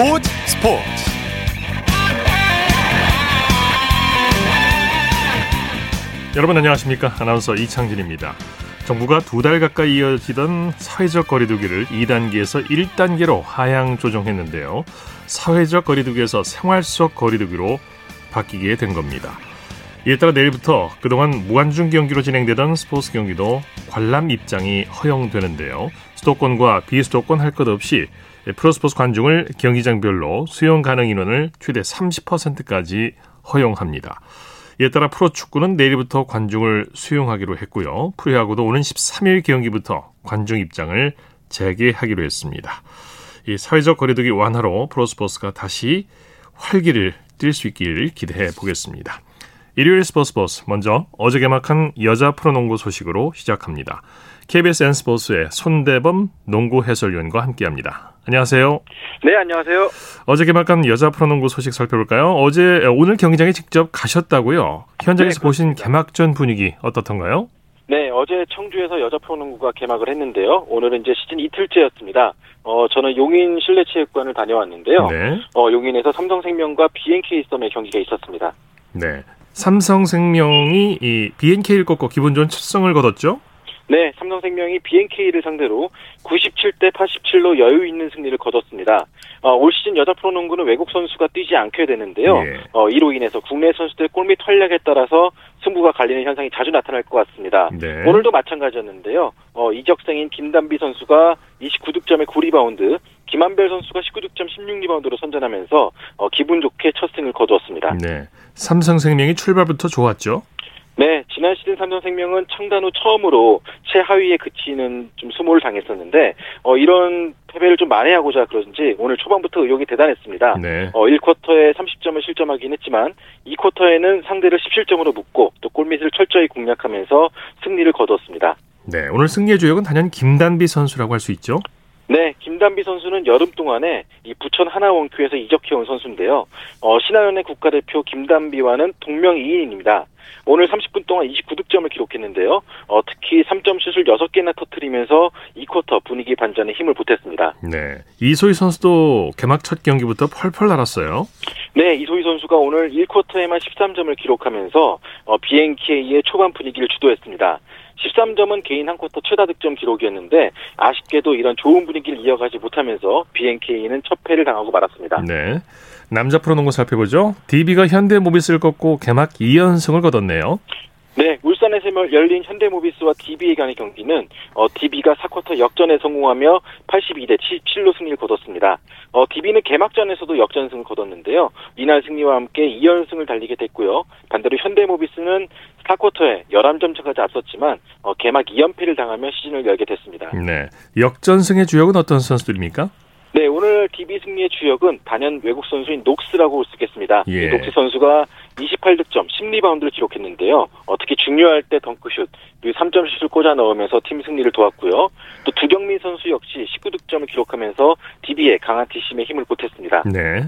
스포츠 스포츠. 여러분 안녕하십니까? 아나운서 이창진입니다. 정부가 두 달 가까이 이어지던 사회적 거리두기를 2단계에서 1단계로 하향 조정했는데요. 사회적 거리두기에서 생활 속 거리두기로 바뀌게 된 겁니다. 이에 따라 내일부터 그동안 무관중 경기로 진행되던 스포츠 경기도 관람 입장이 허용되는데요. 수도권과 비수도권 할 것 없이 프로스포츠 관중을 경기장별로 수용 가능 인원을 최대 30%까지 허용합니다. 이에 따라 프로축구는 내일부터 관중을 수용하기로 했고요. 프로야구도 오는 13일 경기부터 관중 입장을 재개하기로 했습니다. 이 사회적 거리두기 완화로 프로스포츠가 다시 활기를 띨 수 있기를 기대해 보겠습니다. 일요일 스포츠 버스 먼저 어제 개막한 여자 프로농구 소식으로 시작합니다. KBS N스포츠의 손대범 농구 해설위원과 함께합니다. 안녕하세요. 네, 안녕하세요. 어제 개막한 여자 프로농구 소식 살펴볼까요? 어제 오늘 경기장에 직접 가셨다고요. 현장에서 네, 보신 개막전 분위기 어떻던가요? 네, 어제 청주에서 여자 프로농구가 개막을 했는데요. 오늘은 이제 시즌 이틀째였습니다. 어, 저는 용인 실내체육관을 다녀왔는데요. 네. 어, 용인에서 삼성생명과 BNK 썸의 경기가 있었습니다. 네. 삼성생명이 이 BNK를 꺾고 기분 좋은 첫 승을 거뒀죠? 네, 삼성생명이 BNK를 상대로 97대 87로 여유 있는 승리를 거뒀습니다. 어, 올 시즌 여자 프로농구는 외국 선수가 뛰지 않게 되는데요. 예. 어, 이로 인해서 국내 선수들의 골밑 활약에 따라서 승부가 갈리는 현상이 자주 나타날 것 같습니다. 네. 오늘도 마찬가지였는데요. 어, 이적생인 김단비 선수가 29득점에 9리바운드, 김한별 선수가 19득점 16리바운드로 선전하면서 어, 기분 좋게 첫 승을 거두었습니다. 네. 삼성생명이 출발부터 좋았죠? 네, 지난 시즌 삼성생명은 창단 후 처음으로 최하위에 그치는 좀 수모를 당했었는데 어, 이런 패배를 좀 만회하고자 그런지 오늘 초반부터 의욕이 대단했습니다. 네. 어, 1쿼터에 30점을 실점하긴 했지만 2쿼터에는 상대를 17점으로 묶고 또 골밑을 철저히 공략하면서 승리를 거두었습니다. 네, 오늘 승리의 주역은 단연 김단비 선수라고 할 수 있죠. 네, 김단비 선수는 여름 동안에 이 부천 하나원큐에서 이적해온 선수인데요. 어, 신하연의 국가대표 김단비와는 동명이인입니다. 오늘 30분 동안 29득점을 기록했는데요. 어, 특히 3점 슛을 6개나 터트리면서 2쿼터 분위기 반전에 힘을 보탰습니다. 네. 이소희 선수도 개막 첫 경기부터 펄펄 날았어요. 네, 이소희 선수가 오늘 1쿼터에만 13점을 기록하면서 어, BNK의 초반 분위기를 주도했습니다. 13점은 개인 한 쿼터 최다 득점 기록이었는데 아쉽게도 이런 좋은 분위기를 이어가지 못하면서 BNK는 첫 패를 당하고 말았습니다. 네. 남자 프로농구 살펴보죠. DB가 현대모비스를 꺾고 개막 2연승을 거뒀네요. 네, 울산에서 열린 현대모비스와 DB의 간의 경기는 어, DB가 4쿼터 역전에 성공하며 82대 77로 승리를 거뒀습니다. 어, DB는 개막전에서도 역전승을 거뒀는데요. 이날 승리와 함께 2연승을 달리게 됐고요. 반대로 현대모비스는 4쿼터에 11점 차까지 앞섰지만 어, 개막 2연패를 당하며 시즌을 열게 됐습니다. 네, 역전승의 주역은 어떤 선수들입니까? 네, 오늘 DB 승리의 주역은 단연 외국 선수인 녹스라고 볼수 있겠습니다. 예. 녹스 선수가 28득점, 10리바운드를 기록했는데요. 중요할 때 덩크슛, 그리고 3점 슛을 꽂아 넣으면서 팀 승리를 도왔고요. 또 두경민 선수 역시 19득점을 기록하면서 DB의 강한 뒷심에 힘을 보탰습니다. 네.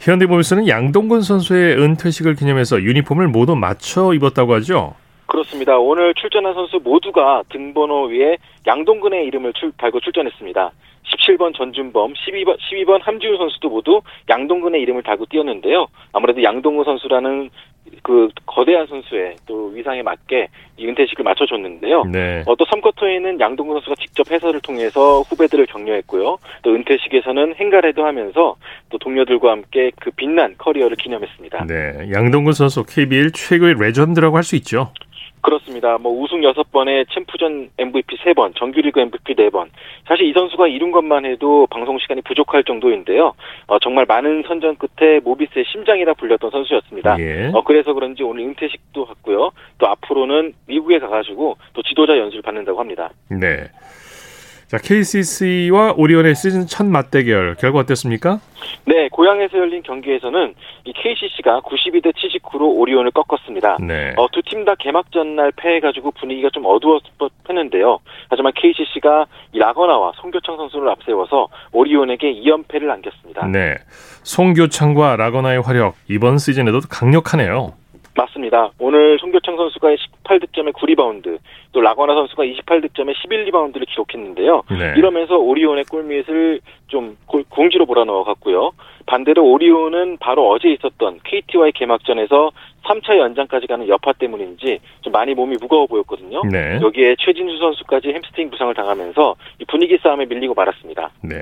현대모비스는 양동근 선수의 은퇴식을 기념해서 유니폼을 모두 맞춰 입었다고 하죠? 그렇습니다. 오늘 출전한 선수 모두가 등번호 위에 양동근의 이름을 출, 달고 출전했습니다. 17번 전준범, 12번, 12번 함지우 선수도 모두 양동근의 이름을 달고 뛰었는데요. 아무래도 양동근 선수라는 그 거대한 선수의 또 위상에 맞게 이 은퇴식을 맞춰줬는데요. 네. 어, 또 3쿼터에는 양동근 선수가 직접 해설을 통해서 후배들을 격려했고요. 또 은퇴식에서는 행가래도 하면서 또 동료들과 함께 그 빛난 커리어를 기념했습니다. 네, 양동근 선수 KBL 최고의 레전드라고 할 수 있죠. 그렇습니다. 뭐 우승 6번에 챔프전 MVP 3번, 정규리그 MVP 4번. 사실 이 선수가 이룬 것만 해도 방송 시간이 부족할 정도인데요. 어, 정말 많은 선전 끝에 모비스의 심장이라 불렸던 선수였습니다. 예. 어, 그래서 그런지 오늘 은퇴식도 했고요. 또 앞으로는 미국에 가가지고 또 지도자 연수를 받는다고 합니다. 네. 자, KCC와 오리온의 시즌 첫 맞대결 결과 어땠습니까? 네, 고향에서 열린 경기에서는 이 KCC가 92대 79로 오리온을 꺾었습니다. 네. 어, 두 팀 다 개막전 날 패해가지고 분위기가 좀 어두웠었는데요. 하지만 KCC가 이 라거나와 송교창 선수를 앞세워서 오리온에게 2연패를 안겼습니다. 네, 송교창과 라거나의 활약 이번 시즌에도 강력하네요. 맞습니다. 오늘 송교창 선수가 18득점에 9리바운드, 또 라건아 선수가 28득점에 11리바운드를 기록했는데요. 네. 이러면서 오리온의 골밑을 좀 골- 궁지로 몰아넣어갔고요. 반대로 오리온은 바로 어제 있었던 KT와의 개막전에서 3차 연장까지 가는 여파 때문인지 좀 많이 몸이 무거워 보였거든요. 네. 여기에 최진수 선수까지 햄스트링 부상을 당하면서 이 분위기 싸움에 밀리고 말았습니다. 네.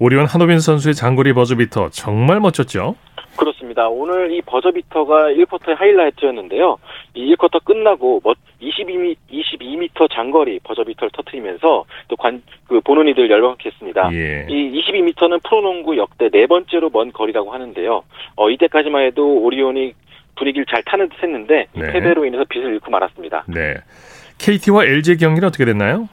오리온 한호빈 선수의 장거리 버저비터 정말 멋졌죠? 그렇습니다. 오늘 이 버저비터가 1쿼터의 하이라이트였는데요. 이 1쿼터 끝나고 뭐 22m, 22m 장거리 버저비터를 터트리면서 또 관, 그 보는 이들 열광케 했습니다. 예. 이 22m는 프로농구 역대 네 번째로 먼 거리라고 하는데요. 어, 이때까지만 해도 오리온이 분위기를 잘 타는 듯 했는데 이 네. 패배로 인해서 빛을 잃고 말았습니다. 네. KT와 LG 경기는 어떻게 됐나요?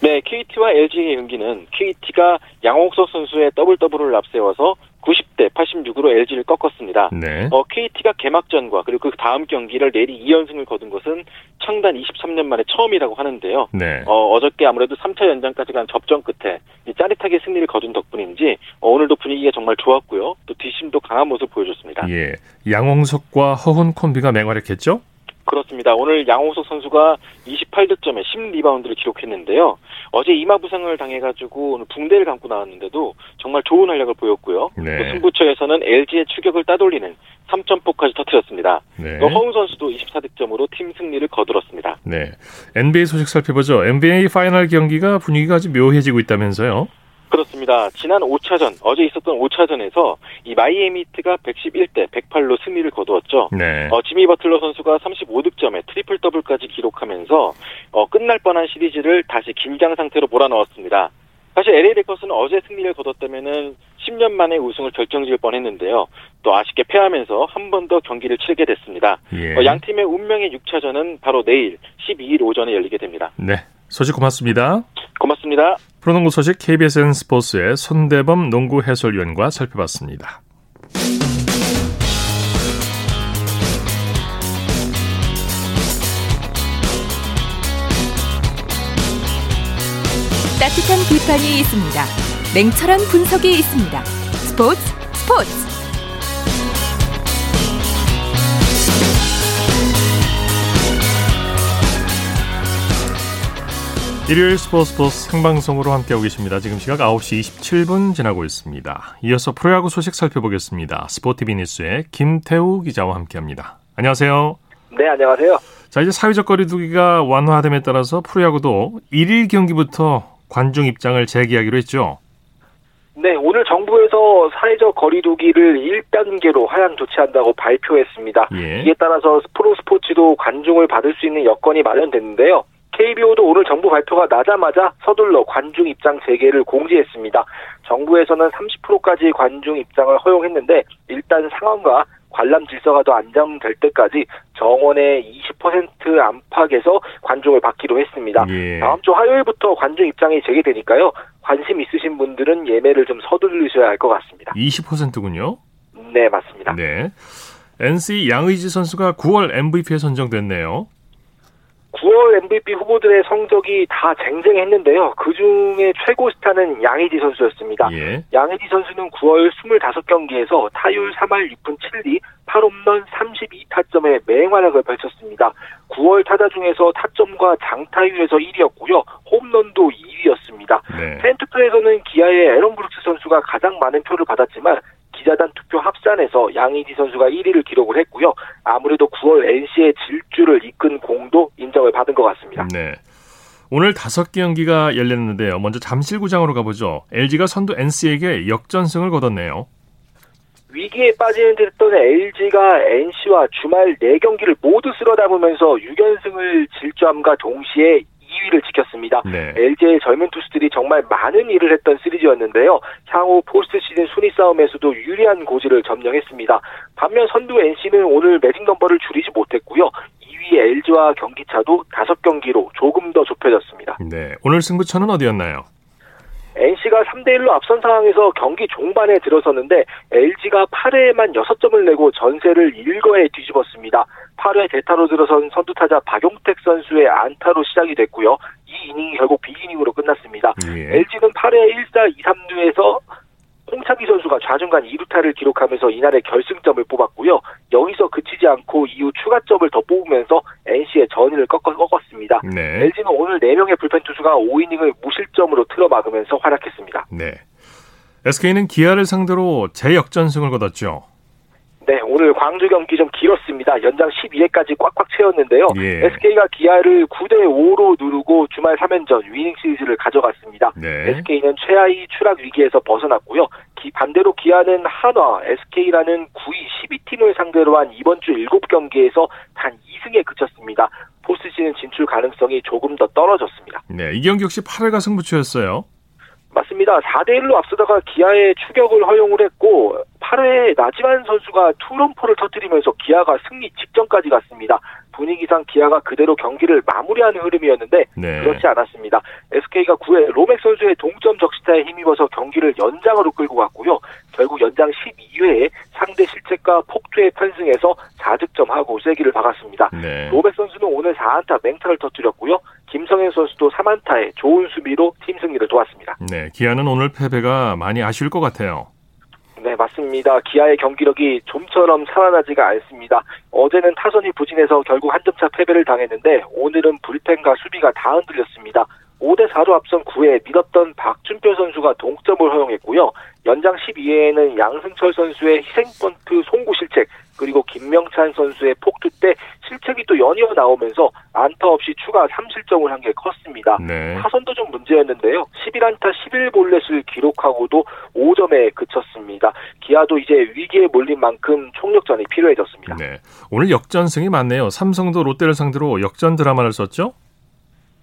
네, KT와 LG의 경기는 KT가 양홍석 선수의 더블 더블을 앞세워서 90 대 86으로 LG를 꺾었습니다. 네. 어, KT가 개막전과 그리고 그 다음 경기를 내리 2연승을 거둔 것은 창단 23년 만에 처음이라고 하는데요. 네. 어, 어저께 아무래도 3차 연장까지 간 접전 끝에 이 짜릿하게 승리를 거둔 덕분인지 어, 오늘도 분위기가 정말 좋았고요. 또 뒷심도 강한 모습을 보여줬습니다. 예. 양홍석과 허훈 콤비가 맹활약했죠? 그렇습니다. 오늘 양홍석 선수가 28득점에 10리바운드를 기록했는데요. 어제 이마 부상을 당해가지고 오늘 붕대를 감고 나왔는데도 정말 좋은 활약을 보였고요. 네. 또 승부처에서는 LG의 추격을 따돌리는 3점포까지 터뜨렸습니다. 네. 또 허훈 선수도 24득점으로 팀 승리를 거들었습니다. 네. NBA 소식 살펴보죠. NBA 파이널 경기가 분위기가 아주 묘해지고 있다면서요? 그렇습니다. 지난 5차전, 어제 있었던 5차전에서 이 마이애미 히트가 111대 108로 승리를 거두었죠. 네. 어, 지미 버틀러 선수가 35득점에 트리플 더블까지 기록하면서 어, 끝날 뻔한 시리즈를 다시 긴장 상태로 몰아넣었습니다. 사실 LA 레이커스는 어제 승리를 거뒀다면은 10년 만에 우승을 결정지을 뻔했는데요. 또 아쉽게 패하면서 한 번 더 경기를 치르게 됐습니다. 예. 어, 양 팀의 운명의 6차전은 바로 내일 12일 오전에 열리게 됩니다. 네. 소식 고맙습니다. 고맙습니다. 프로농구 소식 KBSN 스포츠의 손대범 농구 해설위원과 살펴봤습니다. 따뜻한 비판이 있습니다. 냉철한 분석이 있습니다. 스포츠 스포츠 일요일 스포츠 스포츠 생방송으로 함께하고 계십니다. 지금 시각 9시 27분 지나고 있습니다. 이어서 프로야구 소식 살펴보겠습니다. 스포티비 뉴스의 김태우 기자와 함께합니다. 안녕하세요. 네, 안녕하세요. 자, 이제 사회적 거리두기가 완화됨에 따라서 프로야구도 1일 경기부터 관중 입장을 재개하기로 했죠. 네, 오늘 정부에서 사회적 거리두기를 1단계로 하향 조치한다고 발표했습니다. 예. 이에 따라서 프로 스포츠도 관중을 받을 수 있는 여건이 마련됐는데요. KBO도 오늘 정부 발표가 나자마자 서둘러 관중 입장 재개를 공지했습니다. 정부에서는 30%까지 관중 입장을 허용했는데 일단 상황과 관람 질서가 더 안정될 때까지 정원의 20% 안팎에서 관중을 받기로 했습니다. 예. 다음 주 화요일부터 관중 입장이 재개되니까요. 관심 있으신 분들은 예매를 좀 서두르셔야 할 것 같습니다. 20%군요. 네, 맞습니다. 네. NC 양의지 선수가 9월 MVP에 선정됐네요. 9월 MVP 후보들의 성적이 다 쟁쟁했는데요. 그 중에 최고 스타는 양의지 선수였습니다. 예. 양의지 선수는 9월 25경기에서 타율 3할 6분 7리, 8홈런 32타점의 맹활약을 펼쳤습니다. 9월 타자 중에서 타점과 장타율에서 1위였고요. 홈런도 2위였습니다. 네. 팬 투표에서는 기아의 에런 브룩스 선수가 가장 많은 표를 받았지만 기자단 투표 합산에서 양의지 선수가 1위를 기록을 했고요. 아무래도 9월 NC의 질주를 이끈 공도 인정을 받은 것 같습니다. 네. 오늘 다섯 경기가 열렸는데요. 먼저 잠실구장으로 가보죠. LG가 선두 NC에게 역전승을 거뒀네요. 위기에 빠지는 듯 했던 LG가 NC와 주말 4경기를 모두 쓸어담으면서 6연승을 질주함과 동시에 2위를 지켰습니다. 네. LG의 젊은 투수들이 정말 많은 일을 했던 시리즈였는데요. 향후 포스트 시즌 순위 싸움에서도 유리한 고지를 점령했습니다. 반면 선두 NC는 오늘 매직 넘버를 줄이지 못했고요. 2위 LG와 경기차도 5경기로 조금 더 좁혀졌습니다. 네. 오늘 승부처는 어디였나요? NC가 3대 1로 앞선 상황에서 경기 종반에 들어섰는데 LG가 8회에만 6점을 내고 전세를 1거에 뒤집었습니다. 8회 대타로 들어선 선두타자 박용택 선수의 안타로 시작이 됐고요. 이 이닝이 결국 비기닝으로 끝났습니다. 예. LG는 8회 1사 2, 3루에서 홍창기 선수가 좌중간 2루타를 기록하면서 이날의 결승점을 뽑았고요. 여기서 그치지 않고 이후 추가점을 더 뽑으면서 NC의 전위를 꺾었습니다. 네. LG는 오늘 4명의 불펜 투수가 5이닝을 무실점으로 틀어막으면서 활약했습니다. 네. SK는 기아를 상대로 재역전승을 거뒀죠. 네, 오늘 광주 경기 좀 길었습니다. 연장 12회까지 꽉꽉 채웠는데요. 예. SK가 기아를 9대 5로 누르고 주말 3연전 위닝 시리즈를 가져갔습니다. 네. SK는 최하위 추락 위기에서 벗어났고요. 기- 반대로 기아는 한화, SK라는 9위, 10위 팀을 상대로 한 이번 주 7경기에서 단 2승에 그쳤습니다. 포스트시즌 진출 가능성이 조금 더 떨어졌습니다. 네. 이 경기 역시 8회가 승부처였어요. 맞습니다. 4대 1로 앞서다가 기아의 추격을 허용을 했고 8회에 나지만 선수가 투런포를 터뜨리면서 기아가 승리 직전까지 갔습니다. 분위기상 기아가 그대로 경기를 마무리하는 흐름이었는데 네. 그렇지 않았습니다. SK가 9회 로맥 선수의 동점 적시타에 힘입어서 경기를 연장으로 끌고 갔고요. 결국 연장 12회에 상대 실책과 폭투에 편승해서 4득점하고 쐐기를 박았습니다. 네. 로맥 선수는 오늘 4안타 맹타를 터뜨렸고요. 김성현 선수도 3안타에 좋은 수비로 팀 승리를 도왔습니다. 네. 기아는 오늘 패배가 많이 아쉬울 것 같아요. 네, 맞습니다. 기아의 경기력이 좀처럼 살아나지가 않습니다. 어제는 타선이 부진해서 결국 한 점 차 패배를 당했는데 오늘은 불펜과 수비가 다 흔들렸습니다. 5대 4로 앞선 9회 믿었던 박준표 선수가 동점을 허용했고요. 연장 12회에는 양승철 선수의 희생번트 송구 실책 그리고 김명찬 선수의 폭투 때 실책이 또 연이어 나오면서 안타 없이 추가 3실점을 한 게 컸습니다. 네. 타선도 좀 문제였는데요. 11안타 11볼넷을 기록하고도 5점에 그쳤습니다. 기아도 이제 위기에 몰린 만큼 총력전이 필요해졌습니다. 네. 오늘 역전승이 많네요. 삼성도 롯데를 상대로 역전 드라마를 썼죠?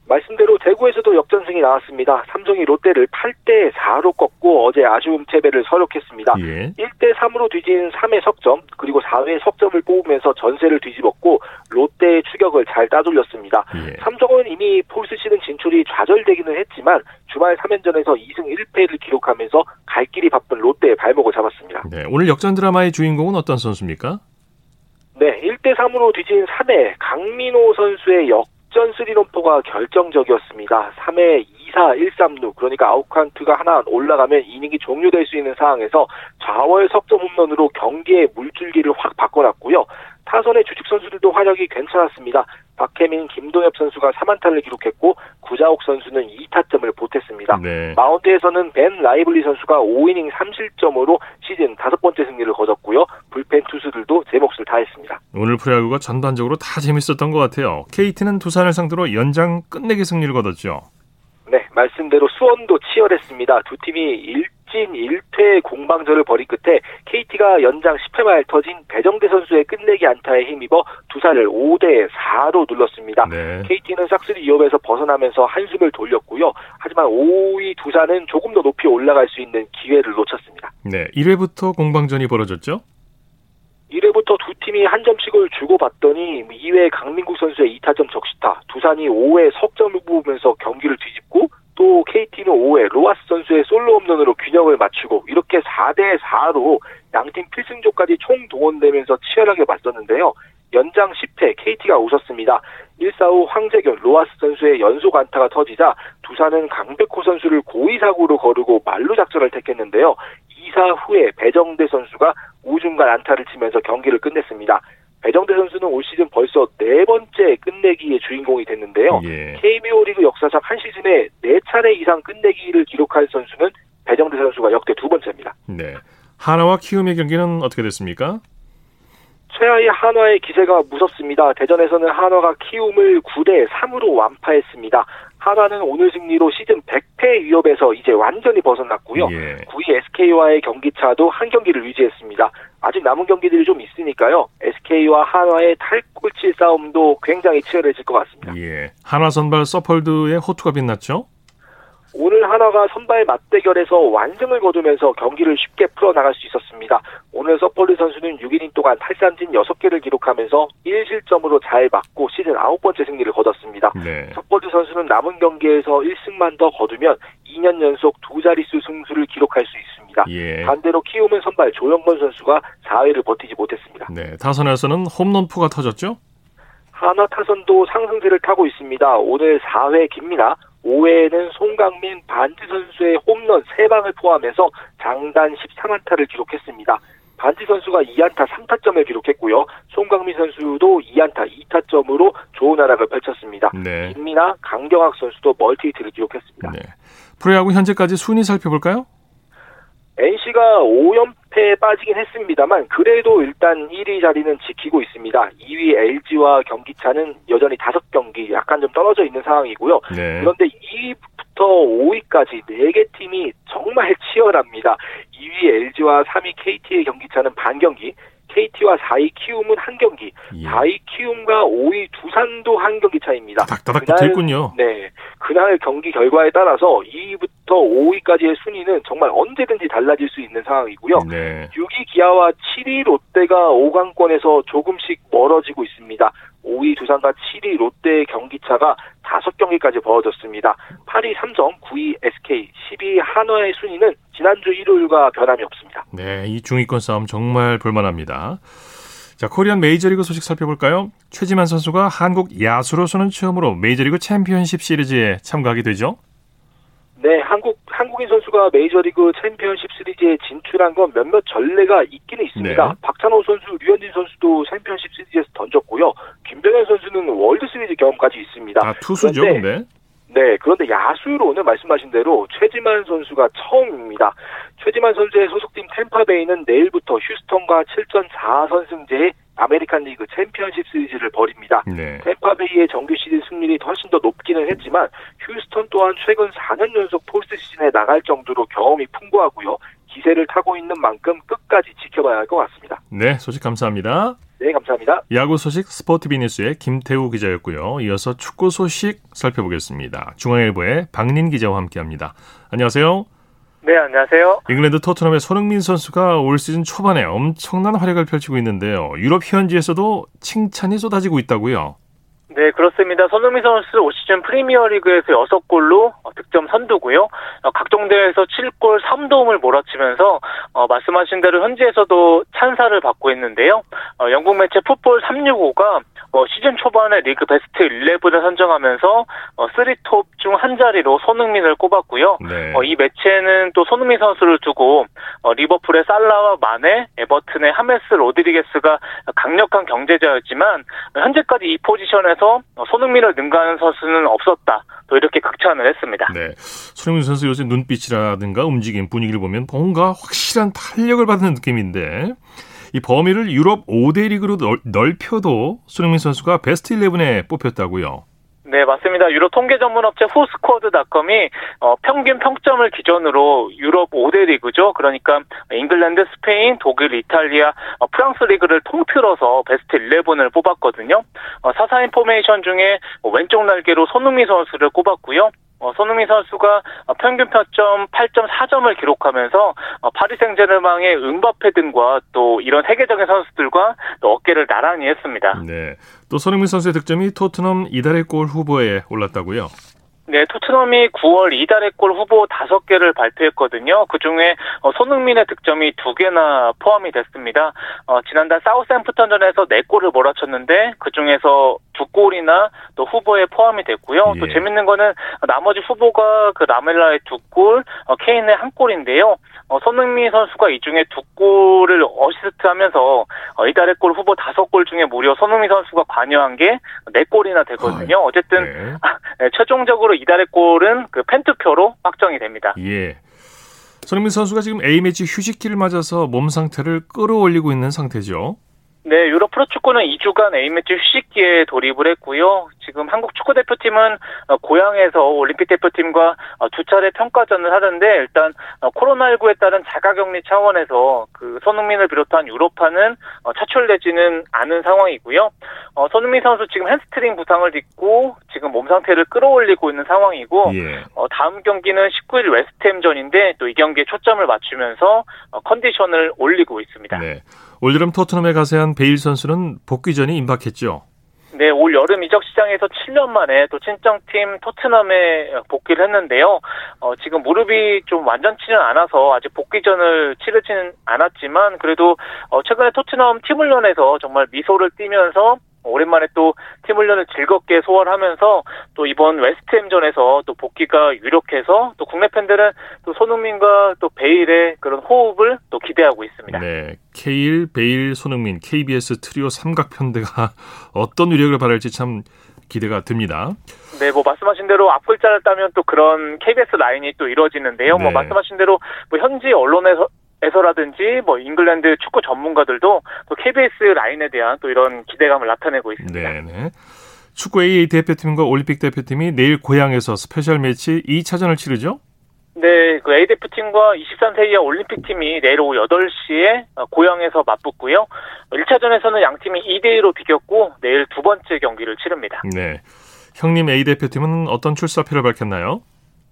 말씀대로 대구에서도 역전승이 나왔습니다. 삼성이 롯데를 8대 4로 꺾고 어제 아쉬움 패배를 서력했습니다. 예. 1대 3으로 뒤진 3회 석점 그리고 4회 석점을 뽑으면서 전세를 뒤집었고 롯데의 추격을 잘 따돌렸습니다. 예. 삼성은 이미 포스트 시즌 진출이 좌절되기는 했지만 주말 3연전에서 2승 1패를 기록하면서 갈 길이 바쁜 롯데의 발목을 잡았습니다. 네. 오늘 역전 드라마의 주인공은 어떤 선수입니까? 네, 1대 3으로 뒤진 3회 강민호 선수의 역전 스리런포가 결정적이었습니다. 3회 2사 1, 3루 그러니까 아웃카운트가 하나 올라가면 이닝이 종료될 수 있는 상황에서 좌월 석점 홈런으로 경기의 물줄기를 확 바꿔놨고요. 타선의 주축 선수들도 활약이 괜찮았습니다. 박해민, 김동엽 선수가 3안타를 기록했고 구자욱 선수는 2타점을 보탰습니다. 네. 마운드에서는 벤 라이블리 선수가 5이닝 3실점으로 시즌 다섯 번째 승리를 거뒀고요. 불펜 투수들도 제 몫을 다했습니다. 오늘 프로야구가 전반적으로 다 재밌었던 것 같아요. KT는 두산을 상대로 연장 끝내기 승리를 거뒀죠. 네, 말씀대로 수원도 치열했습니다. 두 팀이 일진일퇴 공방전을 벌인 끝에 KT가 연장 10회 말 터진 배정대 선수의 끝내기 안타에 힘입어 두산을 5대 4로 눌렀습니다. 네. KT는 싹쓸이 위협에서 벗어나면서 한숨을 돌렸고요. 하지만 5위 두산은 조금 더 높이 올라갈 수 있는 기회를 놓쳤습니다. 네. 1회부터 공방전이 벌어졌죠? 1회부터 두 팀이 한 점씩을 주고받더니 2회 강민국 선수의 2타점 적시타, 두산이 5회 석점을 뽑으면서 경기를 뒤집고 또 KT는 5회 로아스 선수의 솔로 홈런으로 균형을 맞추고 이렇게 4대 4로 양팀 필승조까지 총 동원되면서 치열하게 맞섰는데요. 연장 10회 KT가 웃었습니다. 1사 후 황재균, 로아스 선수의 연속 안타가 터지자 두산은 강백호 선수를 고의사고로 거르고 말루 작전을 택했는데요. 2사 후에 배정대 선수가 우중간 안타를 치면서 경기를 끝냈습니다. 배정대 선수는 올 시즌 벌써 네 번째 끝내기의 주인공이 됐는데요. 예. KBO 리그 역사상 한 시즌에 네 차례 이상 끝내기를 기록한 선수는 배정대 선수가 역대 두 번째입니다. 네. 하나와 키움의 경기는 어떻게 됐습니까? 최하위 한화의 기세가 무섭습니다. 대전에서는 한화가 키움을 9대 3으로 완파했습니다. 한화는 오늘 승리로 시즌 100패 위협에서 이제 완전히 벗어났고요. 예. 9위 SK와의 경기차도 한 경기를 유지했습니다. 아직 남은 경기들이 좀 있으니까요. SK와 한화의 탈꼴찌 싸움도 굉장히 치열해질 것 같습니다. 예. 한화 선발 서펄드의 호투가 빛났죠? 오늘 한화가 선발 맞대결에서 완승을 거두면서 경기를 쉽게 풀어나갈 수 있었습니다. 오늘 서폴리 선수는 6이닝 동안 탈삼진 6개를 기록하면서 1실점으로 잘 맞고 시즌 9번째 승리를 거뒀습니다. 네. 서폴리 선수는 남은 경기에서 1승만 더 거두면 2년 연속 두 자릿수 승수를 기록할 수 있습니다. 예. 반대로 키움은 선발 조영건 선수가 4회를 버티지 못했습니다. 네. 타선에서는 홈런포가 터졌죠? 한화 타선도 상승세를 타고 있습니다. 오늘 4회 김민아, 5회에는 송강민, 반지 선수의 홈런 3방을 포함해서 장단 13안타를 기록했습니다. 반지 선수가 2안타 3타점을 기록했고요. 송강민 선수도 2안타 2타점으로 좋은 활약을 펼쳤습니다. 네. 김민아, 강경학 선수도 멀티히트를 기록했습니다. 네. 프로야구 현재까지 순위 살펴볼까요? NC가 5연패에 빠지긴 했습니다만 그래도 일단 1위 자리는 지키고 있습니다. 2위 LG와 경기차는 여전히 5경기 약간 좀 떨어져 있는 상황이고요. 네. 그런데 2위부터 5위까지 4개 팀이 정말 치열합니다. 2위 LG와 3위 KT의 경기차는 반 경기, KT와 4위 키움은 한 경기, 예. 4위 키움과 5위 두산도 한 경기 차입니다. 다닥다닥 그날- 붙어 있군요. 네. 그날 경기 결과에 따라서 2위부터 5위까지의 순위는 정말 언제든지 달라질 수 있는 상황이고요. 네. 6위 기아와 7위 롯데가 5강권에서 조금씩 멀어지고 있습니다. 5위 두산과 7위 롯데의 경기차가 5경기까지 벌어졌습니다. 8위 삼성, 9위 SK, 10위 한화의 순위는 지난주 일요일과 변함이 없습니다. 네, 이 중위권 싸움 정말 볼만합니다. 자, 코리안 메이저리그 소식 살펴볼까요? 최지만 선수가 한국 야수로서는 처음으로 메이저리그 챔피언십 시리즈에 참가하게 되죠. 네, 한국 한국인 선수가 메이저리그 챔피언십 시리즈에 진출한 건 몇몇 전례가 있기는 있습니다. 네. 박찬호 선수, 류현진 선수도 챔피언십 시리즈에서 던졌고요. 김병현 선수는 월드 시리즈 경험까지 있습니다. 다 투수죠, 근데. 네, 그런데 야수로는 말씀하신 대로 최지만 선수가 처음입니다. 최지만 선수의 소속팀 탬파베이는 내일부터 휴스턴과 7전 4선승제의 아메리칸 리그 챔피언십 시리즈를 벌입니다. 네. 탬파베이의 정규 시리즈 승률이 훨씬 더 높기는 했지만 휴스턴 또한 최근 4년 연속 포스트 시즌에 나갈 정도로 경험이 풍부하고요. 기세를 타고 있는 만큼 끝까지 지켜봐야 할 것 같습니다. 네, 소식 감사합니다. 네, 감사합니다. 야구 소식 스포티비 뉴스의 김태우 기자였고요. 이어서 축구 소식 살펴보겠습니다. 중앙일보의 박린 기자와 함께합니다. 안녕하세요. 네, 안녕하세요. 잉글랜드 토트넘의 손흥민 선수가 올 시즌 초반에 엄청난 활약을 펼치고 있는데요. 유럽 현지에서도 칭찬이 쏟아지고 있다고요. 네, 그렇습니다. 손흥민 선수 올 시즌 프리미어리그에서 6골로 득점 선두고요. 어, 각종 대회에서 7골 3도움을 몰아치면서 어, 말씀하신 대로 현지에서도 찬사를 받고 있는데요. 어, 영국 매체 풋볼 365가 어, 시즌 초반에 리그 베스트 11을 선정하면서 어, 3톱 중 한 자리로 손흥민을 꼽았고요. 네. 어, 이 매체는 또 손흥민 선수를 두고 어, 리버풀의 살라와 마네, 에버튼의 하메스 로드리게스가 강력한 경제자였지만 현재까지 이 포지션에서 어, 손흥민을 능가하는 선수는 없었다. 또 이렇게 극찬을 했습니다. 네. 손흥민 선수 요새 눈빛이라든가 움직임, 분위기를 보면 뭔가 확실한 탄력을 받는 느낌인데 이 범위를 유럽 5대 리그로 넓, 넓혀도 손흥민 선수가 베스트 11에 뽑혔다고요. 네, 맞습니다. 유럽 통계 전문 업체 후스코어드닷컴이 어, 평균 평점을 기준으로 유럽 5대 리그죠. 그러니까 잉글랜드, 스페인, 독일, 이탈리아, 어, 프랑스 리그를 통틀어서 베스트 11을 뽑았거든요. 어, 사사 인 포메이션 중에 어, 왼쪽 날개로 손흥민 선수를 꼽았고요. 어, 손흥민 선수가 어, 평균 평점 8.4점을 기록하면서 어, 파리 생제르맹의 음바페 등과 또 이런 세계적인 선수들과 또 어깨를 나란히 했습니다. 네. 또 손흥민 선수의 득점이 토트넘 이달의 골 후보에 올랐다고요. 네, 토트넘이 9월 이달의 골 후보 5개를 발표했거든요. 그 중에 어, 손흥민의 득점이 2개나 포함이 됐습니다. 어, 지난달 사우스햄프턴전에서 4골을 몰아쳤는데 그 중에서 2골이나 또 후보에 포함이 됐고요. 또 예. 재밌는 거는 나머지 후보가 그 라멜라의 2골, 어, 케인의 1골인데요. 어, 손흥민 선수가 이 중에 2골을 어시스트하면서 어, 이달의 골 후보 5골 중에 무려 손흥민 선수가 관여한 게 4골이나 되거든요. 어쨌든 네. 네, 최종적으로 이달의 골은 그 팬투표로 확정이 됩니다. 예. 손흥민 선수가 지금 A매치 휴식기를 맞아서 몸 상태를 끌어올리고 있는 상태죠. 네, 유럽 프로 축구는 2주간 A매치 휴식기에 돌입을 했고요. 지금 한국 축구 대표팀은 어, 고양에서 올림픽 대표팀과 어, 두 차례 평가전을 하는데 일단 어, 코로나19에 따른 자가격리 차원에서 그 손흥민을 비롯한 유럽파는 어, 차출되지는 않은 상황이고요. 어, 손흥민 선수 지금 햄스트링 부상을 입고 지금 몸 상태를 끌어올리고 있는 상황이고 예. 어, 다음 경기는 19일 웨스트햄전인데 또 이 경기에 초점을 맞추면서 어, 컨디션을 올리고 있습니다. 네. 올여름 토트넘에 가세한 베일 선수는 복귀전이 임박했죠. 네, 올 여름 이적 시장에서 7년 만에 또 친정팀 토트넘에 복귀를 했는데요. 어, 지금 무릎이 좀 완전치는 않아서 아직 복귀전을 치르지는 않았지만 그래도 어, 최근에 토트넘 팀 훈련에서 정말 미소를 띠면서 오랜만에 또 팀 훈련을 즐겁게 소화하면서 또 이번 웨스트햄전에서 또 복귀가 유력해서 또 국내 팬들은 또 손흥민과 또 베일의 그런 호흡을 또 기대하고 있습니다. 네, 케인, 베일, 손흥민, KBS 트리오 삼각편대가 어떤 위력을 발휘할지 참 기대가 됩니다. 네, 뭐 말씀하신 대로 앞글자를 따면 또 그런 KBS 라인이 또 이루어지는데요. 뭐 네. 뭐 말씀하신 대로 뭐 현지 언론에서 에서라든지 뭐 잉글랜드 축구 전문가들도 또 KBS 라인에 대한 또 이런 기대감을 나타내고 있습니다. 네, 네. 축구 AA 대표팀과 올림픽 대표팀이 내일 고양에서 스페셜 매치 2차전을 치르죠? 네, 그 A 대표팀과 23세 이하 올림픽 팀이 내일 오후 8시에 고향에서 맞붙고요. 1차전에서는 양 팀이 2대 1로 비겼고 내일 두 번째 경기를 치릅니다. 네. 형님 A 대표팀은 어떤 출사표를 밝혔나요?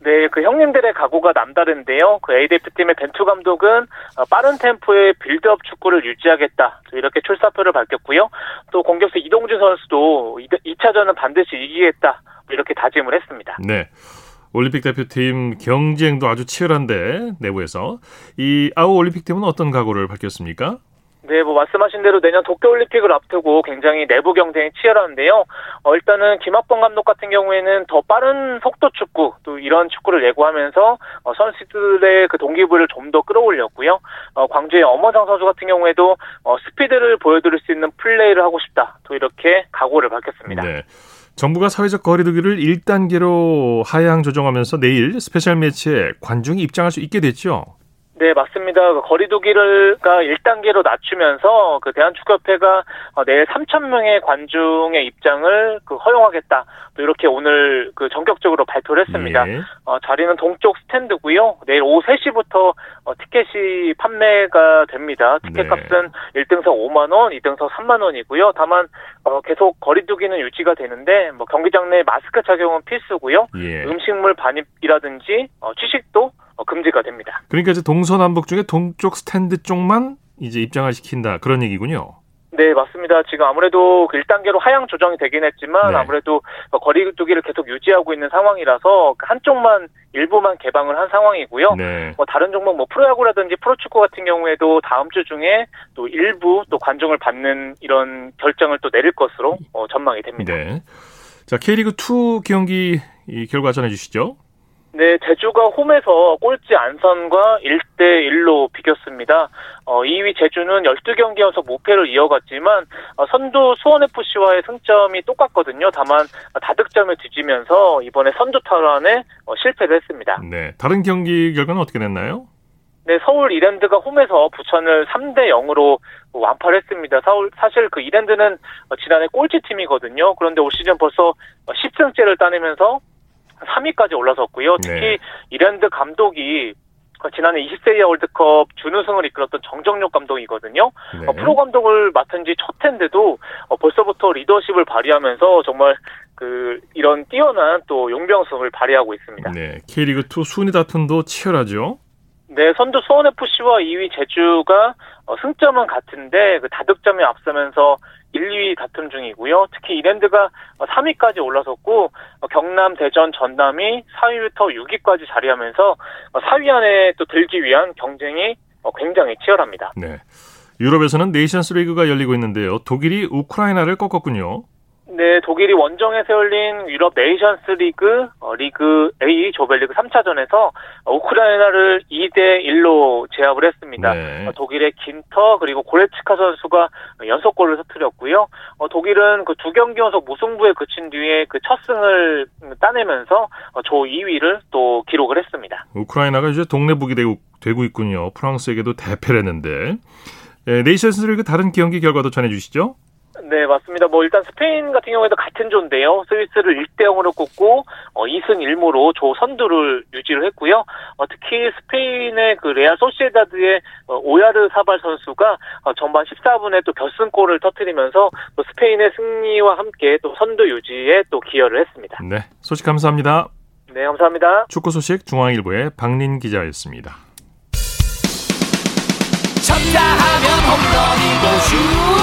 네, 그 형님들의 각오가 남다른데요. 그 A 대표팀의 벤투 감독은 어, 빠른 템포의 빌드업 축구를 유지하겠다. 이렇게 출사표를 밝혔고요. 또 공격수 이동준 선수도 2차전은 반드시 이기겠다. 이렇게 다짐을 했습니다. 네. 올림픽 대표팀 경쟁도 아주 치열한데 내부에서 이 아우 올림픽 팀은 어떤 각오를 밝혔습니까? 네, 뭐 말씀하신 대로 내년 도쿄올림픽을 앞두고 굉장히 내부 경쟁이 치열한데요. 어, 일단은 김학범 감독 같은 경우에는 더 빠른 속도 축구 또 이런 축구를 예고하면서 어, 선수들의 그 동기부를 좀 더 끌어올렸고요. 어, 광주의 엄원상 선수 같은 경우에도 어, 스피드를 보여드릴 수 있는 플레이를 하고 싶다. 또 이렇게 각오를 밝혔습니다. 네. 정부가 사회적 거리두기를 1단계로 하향 조정하면서 내일 스페셜 매치에 관중이 입장할 수 있게 됐죠. 네, 맞습니다. 그 거리두기를가 1단계로 낮추면서 그 대한축구협회가 어, 내일 3천 명의 관중의 입장을 그 허용하겠다. 또 이렇게 오늘 그 전격적으로 발표를 했습니다. 예. 어, 자리는 동쪽 스탠드고요. 내일 오후 3시부터 어, 티켓이 판매가 됩니다. 티켓 네. 값은 1등석 5만 원, 2등석 3만 원이고요. 다만 어, 계속 거리두기는 유지가 되는데 뭐 경기장 내 마스크 착용은 필수고요. 예. 음식물 반입이라든지 어, 취식도 어, 금지가 됩니다. 그러니까 이제 동서남북 중에 동쪽 스탠드 쪽만 이제 입장을 시킨다 그런 얘기군요. 네, 맞습니다. 지금 아무래도 그 1단계로 하향 조정이 되긴 했지만 네. 아무래도 거리두기를 계속 유지하고 있는 상황이라서 그 한쪽만 일부만 개방을 한 상황이고요. 네. 뭐 다른 종목 뭐 프로야구라든지 프로축구 같은 경우에도 다음 주 중에 또 일부 또 관중을 받는 이런 결정을 또 내릴 것으로 어, 전망이 됩니다. 네. 자, K리그 2 경기 이 결과 전해 주시죠. 네, 제주가 홈에서 꼴찌 안산과 1대1로 비겼습니다. 어, 2위 제주는 12경기 연속 무패를 이어갔지만 어, 선두 수원FC와의 승점이 똑같거든요. 다만 다득점을 뒤지면서 이번에 선두 탈환에 어, 실패를 했습니다. 네. 다른 경기 결과는 어떻게 됐나요? 네, 서울 이랜드가 홈에서 부천을 3대 0으로 완파를 했습니다. 서울, 사실 그 이랜드는 어, 지난해 꼴찌 팀이거든요. 그런데 올 시즌 벌써 10승째를 따내면서 3위까지 올라섰고요. 특히 네. 이랜드 감독이 그 지난해 20세 이하 월드컵 준우승을 이끌었던 정정용 감독이거든요. 네. 어, 프로 감독을 맡은 지 첫 해인데도 어, 벌써부터 리더십을 발휘하면서 정말 그 이런 뛰어난 또 용병성을 발휘하고 있습니다. 네. K리그 2 순위 다툼도 치열하죠. 네, 선두 수원FC와 2위 제주가 어, 승점은 같은데 그 다득점에 앞서면서 1, 2위 다툼 중이고요. 특히 이랜드가 어, 3위까지 올라섰고 어, 경남, 대전, 전남이 4위부터 6위까지 자리하면서 어, 4위 안에 또 들기 위한 경쟁이 어, 굉장히 치열합니다. 네. 유럽에서는 네이션스 리그가 열리고 있는데요. 독일이 우크라이나를 꺾었군요. 네, 독일이 원정에서 열린 유럽 네이션스 리그 어, 리그 A 조별리그 3차전에서 우크라이나를 2대 1로 제압을 했습니다. 네. 어, 독일의 긴터 그리고 고레츠카 선수가 연속골을 터뜨렸고요. 어, 독일은 그 두 경기 연속 무승부에 그친 뒤에 그 첫 승을 따내면서 어, 조 2위를 또 기록을 했습니다. 우크라이나가 이제 동네북이 되고, 되고 있군요. 프랑스에게도 대패를 했는데. 예, 네이션스 리그 다른 경기 결과도 전해 주시죠. 네, 맞습니다. 뭐 일단 스페인 같은 경우에도 같은 조인데요. 스위스를 1대 0으로 꺾고 어, 2승 1무로 조 선두를 유지를 했고요. 어, 특히 스페인의 그 레알 소시에다드의 어, 오야르사발 선수가 어, 전반 14분에 또 결승골을 터뜨리면서 또 스페인의 승리와 함께 또 선두 유지에 또 기여를 했습니다. 네. 소식 감사합니다. 네, 감사합니다. 축구 소식 중앙일보의 박린 기자였습니다. 쳤다 하면 홈런이고 슛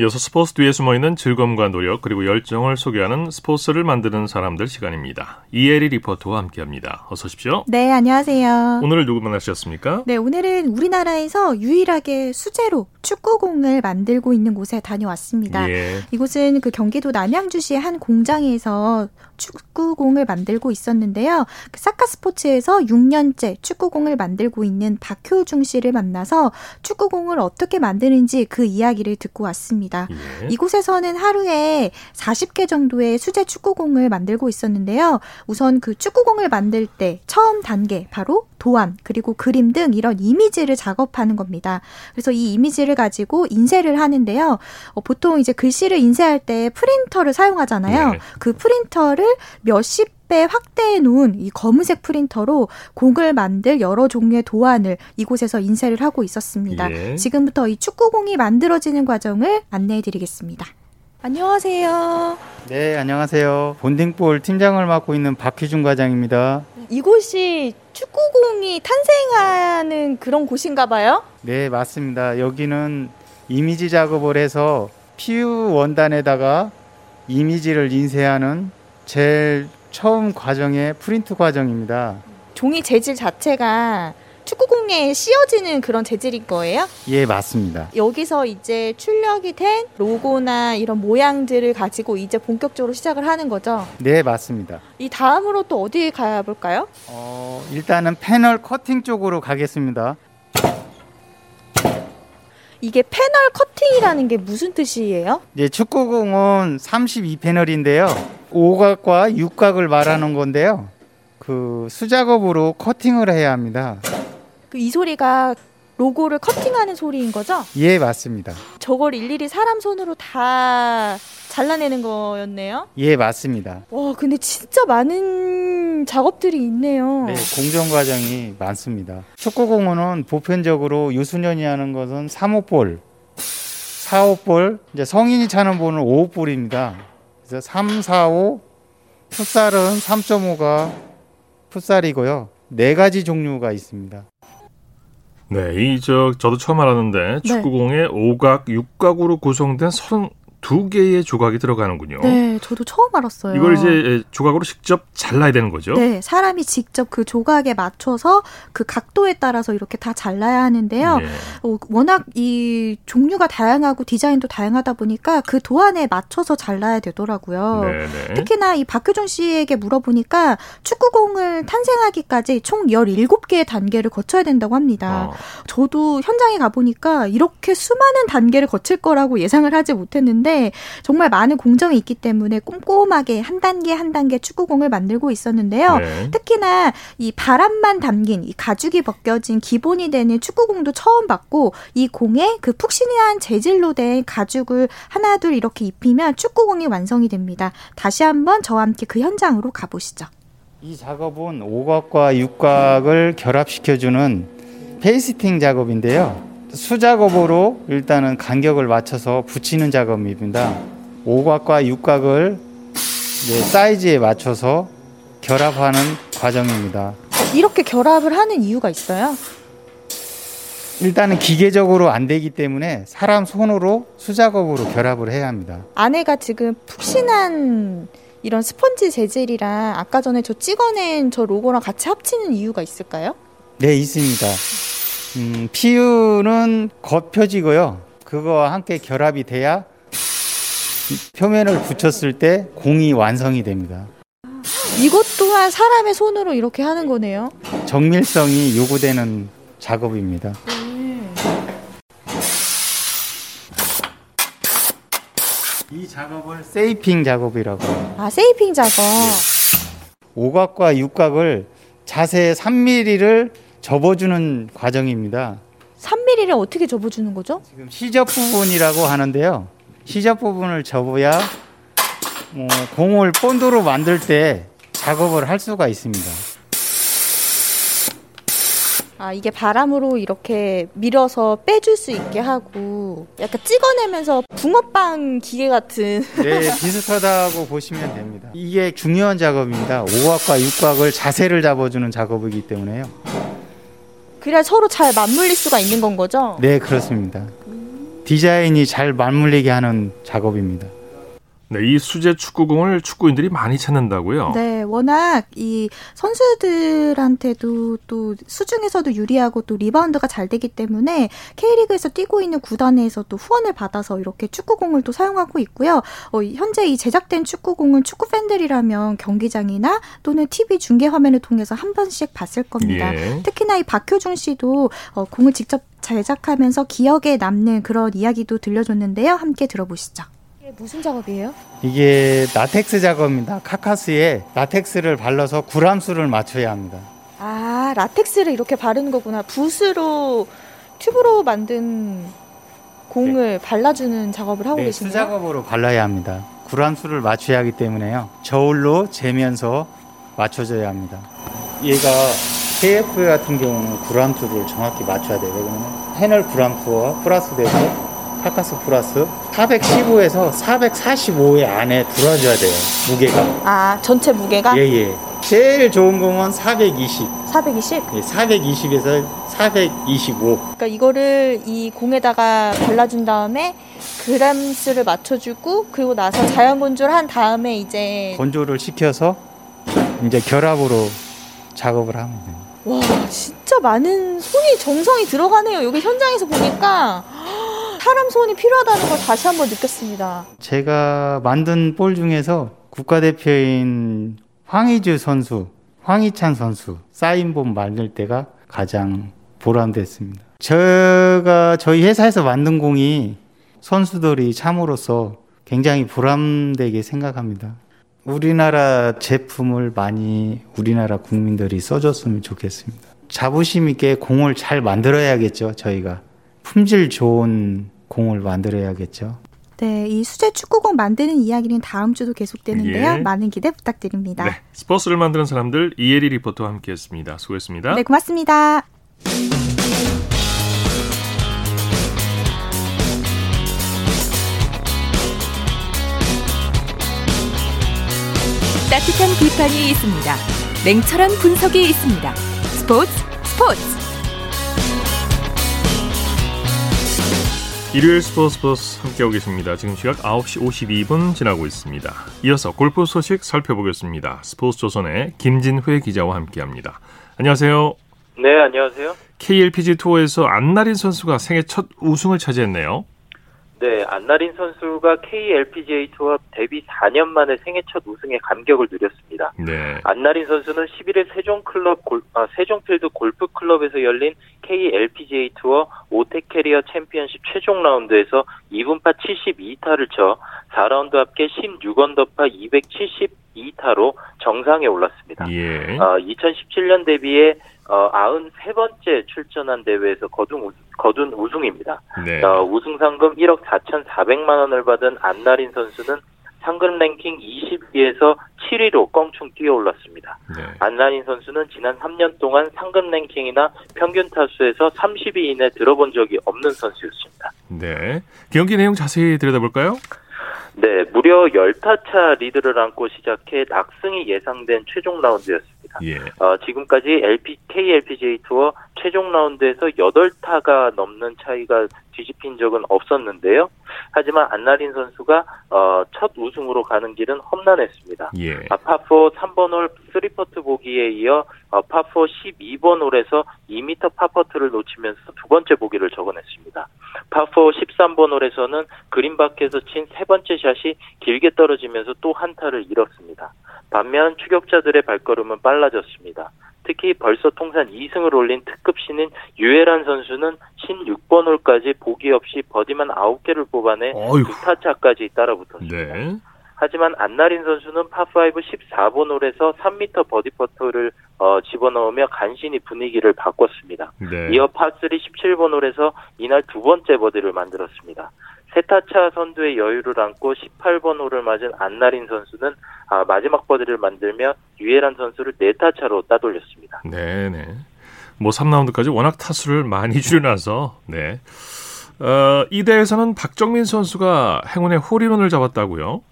이어서 스포츠 뒤에 숨어있는 즐거움과 노력 그리고 열정을 소개하는 스포츠를 만드는 사람들 시간입니다. 이혜리 리포터와 함께합니다. 어서 오십시오. 네, 안녕하세요. 오늘 누구 만나셨습니까? 네, 오늘은 우리나라에서 유일하게 수제로 축구공을 만들고 있는 곳에 다녀왔습니다. 예. 이곳은 그 경기도 남양주시의 한 공장에서 축구공을 만들고 있었는데요. 그 사카 스포츠에서 6년째 축구공을 만들고 있는 박효중 씨를 만나서 축구공을 어떻게 만드는지 그 이야기를 듣고 왔습니다. 예. 이곳에서는 하루에 40개 정도의 수제 축구공을 만들고 있었는데요. 우선 그 축구공을 만들 때 처음 단계 바로 도안 그리고 그림 등 이런 이미지를 작업하는 겁니다. 그래서 이 이미지를 가지고 인쇄를 하는데요. 어, 보통 이제 글씨를 인쇄할 때 프린터를 사용하잖아요. 네. 그 프린터를 몇십 배 확대해 놓은 이 검은색 프린터로 공을 만들 여러 종류의 도안을 이곳에서 인쇄를 하고 있었습니다. 예. 지금부터 이 축구공이 만들어지는 과정을 안내해 드리겠습니다. 안녕하세요. 네, 안녕하세요. 본딩볼 팀장을 맡고 있는 박희준 과장입니다. 이곳이 축구공이 탄생하는 그런 곳인가 봐요? 네, 맞습니다. 여기는 이미지 작업을 해서 PU 원단에다가 이미지를 인쇄하는 제일 처음 과정의 프린트 과정입니다. 종이 재질 자체가 축구공에 씌워지는 그런 재질인 거예요? 예, 맞습니다. 여기서 이제 출력이 된 로고나 이런 모양들을 가지고 이제 본격적으로 시작을 하는 거죠. 네, 맞습니다. 이 다음으로 또 어디 가볼까요? 어, 일단은 패널 커팅 쪽으로 가겠습니다. 이게 패널 커팅이라는 게 무슨 뜻이에요? 이제 축구공은 32패널인데요. 5각과 6각을 말하는 건데요. 그 수작업으로 커팅을 해야 합니다. 그 이 소리가 로고를 커팅하는 소리인 거죠? 예, 맞습니다. 저걸 일일이 사람 손으로 다 잘라내는 거였네요. 예, 맞습니다. 와, 근데 진짜 많은 작업들이 있네요. 네, 공정 과정이 많습니다. 축구공은 보편적으로 유소년이 하는 것은 3호볼, 4호볼, 이제 성인이 차는 볼은 5호볼입니다. 그래서 3, 4, 5, 풋살은 3.5가 풋살이고요. 네 가지 종류가 있습니다. 네, 이 저 저도 처음 알았는데 축구공에 오각, 육각으로 구성된 32개의 조각이 들어가는군요. 네, 저도 처음 알았어요. 이걸 이제 조각으로 직접 잘라야 되는 거죠? 네, 사람이 직접 그 조각에 맞춰서 그 각도에 따라서 이렇게 다 잘라야 하는데요. 예. 어, 워낙 이 종류가 다양하고 디자인도 다양하다 보니까 그 도안에 맞춰서 잘라야 되더라고요. 네 네. 특히나 이 박효준 씨에게 물어보니까 축구공을 탄생하기까지 총 17개의 단계를 거쳐야 된다고 합니다. 어, 저도 현장에 가보니까 이렇게 수많은 단계를 거칠 거라고 예상을 하지 못했는데 정말 많은 공정이 있기 때문에 꼼꼼하게 한 단계 한 단계 축구공을 만들고 있었는데요. 네. 특히나 이 바람만 담긴 이 가죽이 벗겨진 기본이 되는 축구공도 처음 봤고 이 공에 그 푹신한 재질로 된 가죽을 하나 둘 이렇게 입히면 축구공이 완성이 됩니다. 다시 한번 저와 함께 그 현장으로 가보시죠. 이 작업은 5각과 6각을 결합시켜주는 페이스팅 작업인데요. 수작업으로 일단은 간격을 맞춰서 붙이는 작업입니다. 5각과 6각을 사이즈에 맞춰서 결합하는 과정입니다. 이렇게 결합을 하는 이유가 있어요? 일단은 기계적으로 안 되기 때문에 사람 손으로 수작업으로 결합을 해야 합니다. 안에가 지금 푹신한 이런 스펀지 재질이랑 아까 전에 저 찍어낸 저 로고랑 같이 합치는 이유가 있을까요? 네, 있습니다. 음, PU는 겉표지고요. 그거와 함께 결합이 돼야 표면을 붙였을 때 공이 완성이 됩니다. 이것 또한 사람의 손으로 이렇게 하는 거네요. 정밀성이 요구되는 작업입니다. 이 작업을 세이핑 작업이라고 해요. 아, 세이핑 작업. 오각과 육각을 자세 3mm를 접어주는 과정입니다. 3mm를 어떻게 접어주는 거죠? 지금 시접 부분이라고 하는데요. 시접 부분을 접어야 뭐 공을 본드로 만들 때 작업을 할 수가 있습니다. 아, 이게 바람으로 이렇게 밀어서 빼줄 수 있게 하고 약간 찍어내면서 붕어빵 기계 같은 네, 비슷하다고 보시면 됩니다. 이게 중요한 작업입니다. 오각과 육각을 자세를 잡아주는 작업이기 때문에요. 그래야 서로 잘 맞물릴 수가 있는 건 거죠? 네, 그렇습니다. 디자인이 잘 맞물리게 하는 작업입니다. 네, 이 수제 축구공을 축구인들이 많이 찾는다고요? 네, 워낙 이 선수들한테도 또 수중에서도 유리하고 또 리바운드가 잘 되기 때문에 K리그에서 뛰고 있는 구단에서 또 후원을 받아서 이렇게 축구공을 또 사용하고 있고요. 어, 현재 이 제작된 축구공은 축구 팬들이라면 경기장이나 또는 TV 중계 화면을 통해서 한 번씩 봤을 겁니다. 예. 특히나 이 박효준 씨도 어, 공을 직접 제작하면서 기억에 남는 그런 이야기도 들려줬는데요. 함께 들어보시죠. 무슨 작업이에요? 이게 라텍스 작업입니다. 카카스에 라텍스를 발라서 그람수를 맞춰야 합니다. 아, 라텍스를 이렇게 바르는 거구나. 붓으로 튜브로 만든 공을 발라주는 작업을 하고 네, 계시네요. 수작업으로 발라야 합니다. 그람수를 맞춰야 하기 때문에요. 저울로 재면서 맞춰줘야 합니다. 얘가 KF 같은 경우는 그람수를 정확히 맞춰야 돼요. 왜냐면 패널 그람수와 플러스 되고 카카스 플러스 415에서 445의 안에 들어줘야 돼요. 무게가. 아, 전체 무게가 예 예. 제일 좋은 공은 420. 420? 예, 420에서 425. 그러니까 이거를 이 공에다가 발라준 다음에 그램수를 맞춰주고 그리고 나서 자연 건조를 한 다음에 이제 건조를 시켜서 이제 결합으로 작업을 하면 돼요. 와 진짜 많은 손이 정성이 들어가네요. 여기 현장에서 보니까 사람 손이 필요하다는 걸 다시 한번 느꼈습니다. 제가 만든 볼 중에서 국가대표인 황희주 선수, 황희찬 선수 사인본 만들 때가 가장 보람됐습니다. 제가 저희 회사에서 만든 공이 선수들이 참으로써 굉장히 보람되게 생각합니다. 우리나라 제품을 많이 우리나라 국민들이 써줬으면 좋겠습니다. 자부심 있게 공을 잘 만들어야겠죠, 저희가. 품질 좋은 공을 만들어야겠죠. 네, 이 수제 축구공 만드는 이야기는 다음 주도 계속되는데요. 예. 많은 기대 부탁드립니다. 네, 스포츠를 만드는 사람들 이혜리 리포터와 함께했습니다. 수고했습니다. 네, 고맙습니다. 따뜻한 비판이 있습니다. 냉철한 분석이 있습니다. 스포츠 스포츠 일요일 스포츠 스포츠 함께하고 계십니다. 지금 시각 9시 52분 지나고 있습니다. 이어서 골프 소식 살펴보겠습니다. 스포츠 조선의 김진회 기자와 함께합니다. 안녕하세요. 네, 안녕하세요. KLPG 투어에서 안나린 선수가 생애 첫 우승을 차지했네요. 네, 안나린 선수가 KLPGA 투어 데뷔 4년 만에 생애 첫 우승의 감격을 누렸습니다. 네. 안나린 선수는 11일 세종클럽 골, 아, 세종필드 골프 클럽에서 열린 KLPGA 투어 오테캐리어 챔피언십 최종 라운드에서 2분파 72타를 쳐 4라운드 합계 16언더파 272타로 정상에 올랐습니다. 예. 어, 2017년 데뷔에 어, 93번째 출전한 대회에서 거둔, 우승, 거둔 우승입니다. 네. 어, 우승 상금 1억 4,400만 원을 받은 안나린 선수는 상금 랭킹 20위에서 7위로 껑충 뛰어올랐습니다. 네. 안나린 선수는 지난 3년 동안 상금 랭킹이나 평균 타수에서 30위 이내 들어본 적이 없는 선수였습니다. 네. 경기 내용 자세히 들여다볼까요? 네, 무려 10타차 리드를 안고 시작해 낙승이 예상된 최종 라운드였습니다. 예. 어, 지금까지 LP, KLPGA 투어 최종 라운드에서 8타가 넘는 차이가 뒤집힌 적은 없었는데요. 하지만 안나린 선수가 어, 첫 우승으로 가는 길은 험난했습니다. 예. 아, 파4 3번 홀 3퍼트 보기에 이어 어, 파4 12번 홀에서 2m 파 퍼트를 놓치면서 두 번째 보기를 적어냈습니다. 파4 13번 홀에서는 그린 밖에서 친 세 번째 샷이 길게 떨어지면서 또 한 타를 잃었습니다. 반면 추격자들의 발걸음은 빨라졌습니다. 특히 벌써 통산 2승을 올린 특급 신인 유해란 선수는 16번 홀까지 보기 없이 버디만 9개를 뽑아내 어휴. 두 타차까지 따라붙었습니다. 네. 하지만 안나린 선수는 파5 14번 홀에서 3m 버디 퍼터를 어, 집어넣으며 간신히 분위기를 바꿨습니다. 네. 이어 파3 17번 홀에서 이날 두 번째 버디를 만들었습니다. 세타차 선두의 여유를 안고 18번 홀을 맞은 안나린 선수는 아, 마지막 버디를 만들며 유에란 선수를 네타차로 따돌렸습니다. 네네. 뭐 3라운드까지 워낙 타수를 많이 줄여놔서 네. 어, 이 대회에서는 박정민 선수가 행운의 홀인원을 잡았다고요?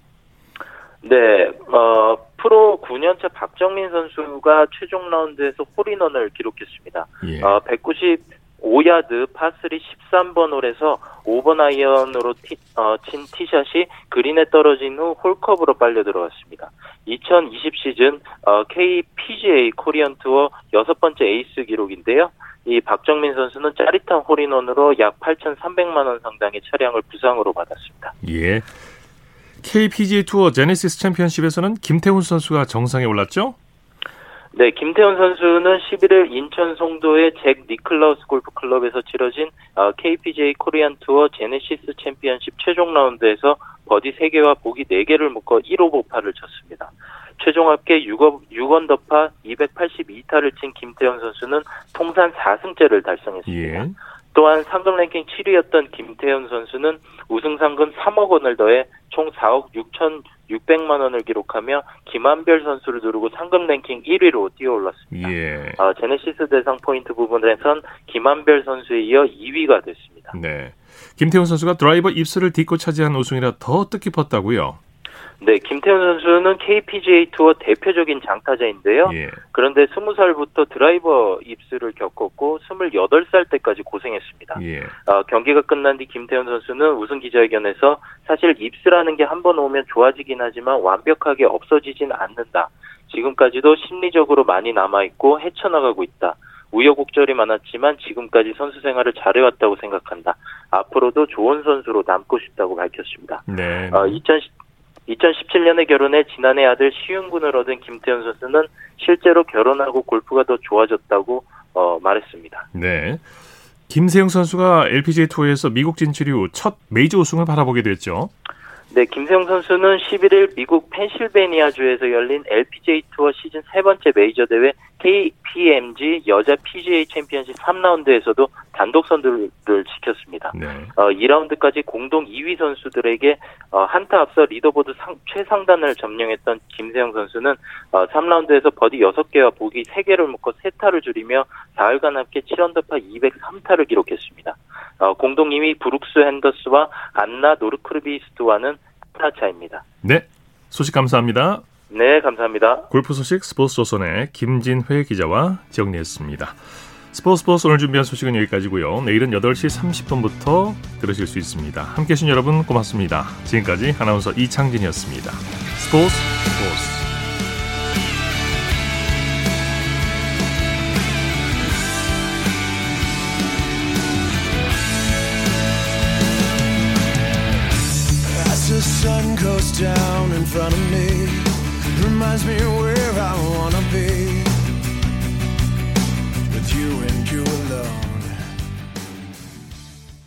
네, 어, 프로 9년차 박정민 선수가 최종 라운드에서 홀인원을 기록했습니다. 예. 어, 190 5야드 파3 13번 홀에서 5번 아이언으로 티, 어, 친 티샷이 그린에 떨어진 후 홀컵으로 빨려 들어갔습니다. 2020 시즌 어, KPGA 코리안 투어 여섯 번째 에이스 기록인데요. 이 박정민 선수는 짜릿한 홀인원으로 약 8,300만 원 상당의 차량을 부상으로 받았습니다. 예. KPGA 투어 제네시스 챔피언십에서는 김태훈 선수가 정상에 올랐죠? 네, 김태훈 선수는 11일 인천 송도의 잭 니클라우스 골프 클럽에서 치러진 어, KPGA 코리안 투어 제네시스 챔피언십 최종 라운드에서 버디 3개와 보기 4개를 묶어 1오버파를 쳤습니다. 최종 합계 6원, 6언더파 282타를 친 김태훈 선수는 통산 4승째를 달성했습니다. 예. 또한 상금 랭킹 7위였던 김태훈 선수는 우승 상금 3억 원을 더해 총 4억 6,600만 원을 기록하며 김한별 선수를 누르고 상금 랭킹 1위로 뛰어올랐습니다. 예. 어, 제네시스 대상 포인트 부분에선 김한별 선수에 이어 2위가 됐습니다. 네. 김태훈 선수가 드라이버 입스를 딛고 차지한 우승이라 더 뜻깊었다고요. 네, 김태훈 선수는 KPGA 투어 대표적인 장타자인데요. 예. 그런데 20살부터 드라이버 입스를 겪었고 28살 때까지 고생했습니다. 예. 어, 경기가 끝난 뒤 김태현 선수는 우승 기자회견에서 사실 입스라는 게 한 번 오면 좋아지긴 하지만 완벽하게 없어지진 않는다. 지금까지도 심리적으로 많이 남아있고 헤쳐나가고 있다. 우여곡절이 많았지만 지금까지 선수 생활을 잘해왔다고 생각한다. 앞으로도 좋은 선수로 남고 싶다고 밝혔습니다. 네. 어, 2010, 2017년에 결혼해 지난해 아들 시윤군을 얻은 김태현 선수는 실제로 결혼하고 골프가 더 좋아졌다고 어, 말했습니다. 네. 김세영 선수가 LPGA 투어에서 미국 진출 이후 첫 메이저 우승을 바라보게 됐죠. 네, 김세영 선수는 11일 미국 펜실베니아주에서 열린 LPGA 투어 시즌 세 번째 메이저 대회 KPMG 여자 PGA 챔피언십 3라운드에서도 단독 선두를 지켰습니다. 네. 어, 2라운드까지 공동 2위 선수들에게 어, 한타 앞서 리더보드 상, 최상단을 점령했던 김세영 선수는 어, 3라운드에서 버디 6개와 보기 3개를 묶어 3타를 줄이며 4일간 합계 7언더파 203타를 기록했습니다. 어, 공동 2위 브룩 헨더슨과 안나 노르드크비스트와는 타 차입니다. 네. 소식 감사합니다. 네, 감사합니다. 골프 소식 스포츠 조선의 김진회 기자와 정리했습니다. 스포츠 스포츠 오늘 준비한 소식은 여기까지고요. 내일은 8시 30분부터 들으실 수 있습니다. 함께해 주신 여러분 고맙습니다. 지금까지 아나운서 이창진이었습니다. 스포츠 스포츠